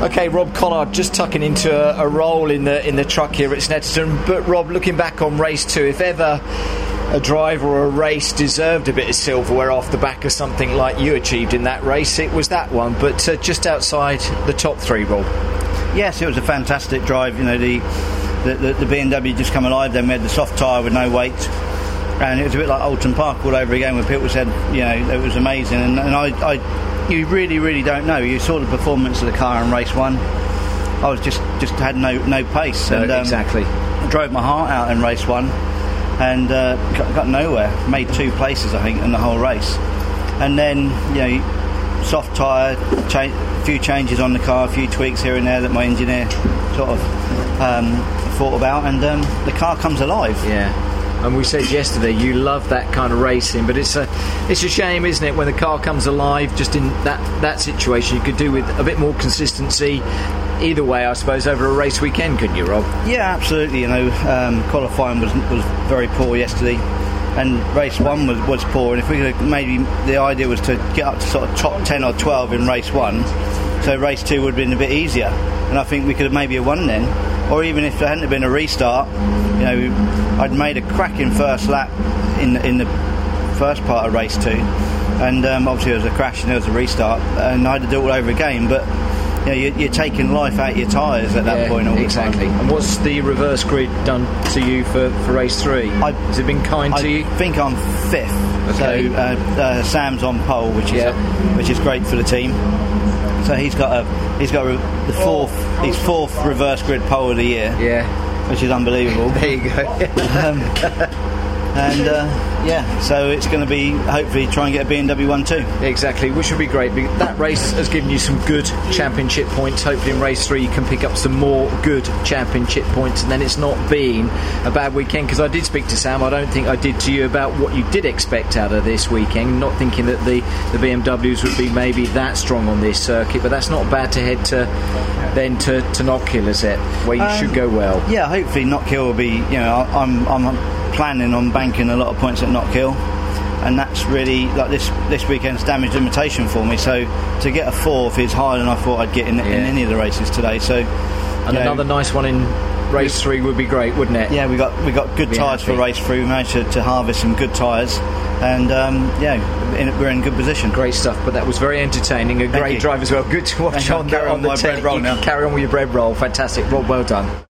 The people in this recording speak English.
Okay, Rob Collard just tucking into a, a roll in the in the truck here at Snetterton. But Rob, looking back on race two, if ever a driver or a race deserved a bit of silverware off the back of something like you achieved in that race, it was that one. But uh, just outside the top three, Rob. Yes, it was a fantastic drive. You know, the the, the, BMW just come alive. Then we had the soft tyre with no weight, and it was a bit like Oulton Park all over again. Where people said, you know, it was amazing, and, and I, I, you really, really don't know. You saw the performance of the car in race one. I was just just had no no pace, No, and um, exactly. drove my heart out in race one, and uh, got, got nowhere. Made two places, I think, in the whole race, and then you know, soft tyre, cha- a few changes on the car, a few tweaks here and there that my engineer sort of um, thought about, and um, the car comes alive. Yeah. And we said yesterday you love that kind of racing, but it's a it's a shame, isn't it, when the car comes alive just in that that situation you could do with a bit more consistency. Either way, I suppose over a race weekend, couldn't you, Rob? Yeah, absolutely. You know, um, qualifying was was very poor yesterday, and race one was, was poor. And if we could maybe the idea was to get up to sort of top ten or twelve in race one, so race two would have been a bit easier. And I think we could have maybe have won then, or even if there hadn't been a restart, you know, I'd made a cracking first lap in the, in the first part of race two, and um, obviously there was a crash and there was a restart, and I had to do it all over again, but. You know, you're, you're taking life out of your tyres at that Yeah, point all the exactly. time. And what's the reverse grid done to you for, for race three? I- Has it been kind I to you? I think I'm fifth. Okay. So uh, uh, Sam's on pole, which is Yeah. which is great for the team. So he's got a he's got a, the oh. fourth he's fourth reverse grid pole of the year, Yeah. which is unbelievable. There you go. Um, and uh, yeah, so it's going to be hopefully try and get a BMW one two. Exactly, which would be great. That race has given you some good championship points. Hopefully, in race three, you can pick up some more good championship points, and then it's not been a bad weekend. Because I did speak to Sam, I don't think I did to you about what you did expect out of this weekend. Not thinking that the, the BMWs would be maybe that strong on this circuit, but that's not bad to head to then to, to Knockhill, is it? Where you Um, should go well. Yeah, hopefully Knockhill will be. You know, I'm I'm planning on banking a lot of points at Knockhill. And that's really like this. This weekend's damage limitation for me. So to get a fourth is higher than I thought I'd get in, in any of the races today. So And you know, another nice one in race three would be great, wouldn't it? Yeah, we got we got good tyres for race three. We managed to, to harvest some good tyres, and um, yeah, in, we're in good position. Great stuff, but that was very entertaining. A great you. drive as well. Good to watch Thank on, on on the bread roll You now. Carry on with your bread roll. Fantastic. Rob, well done.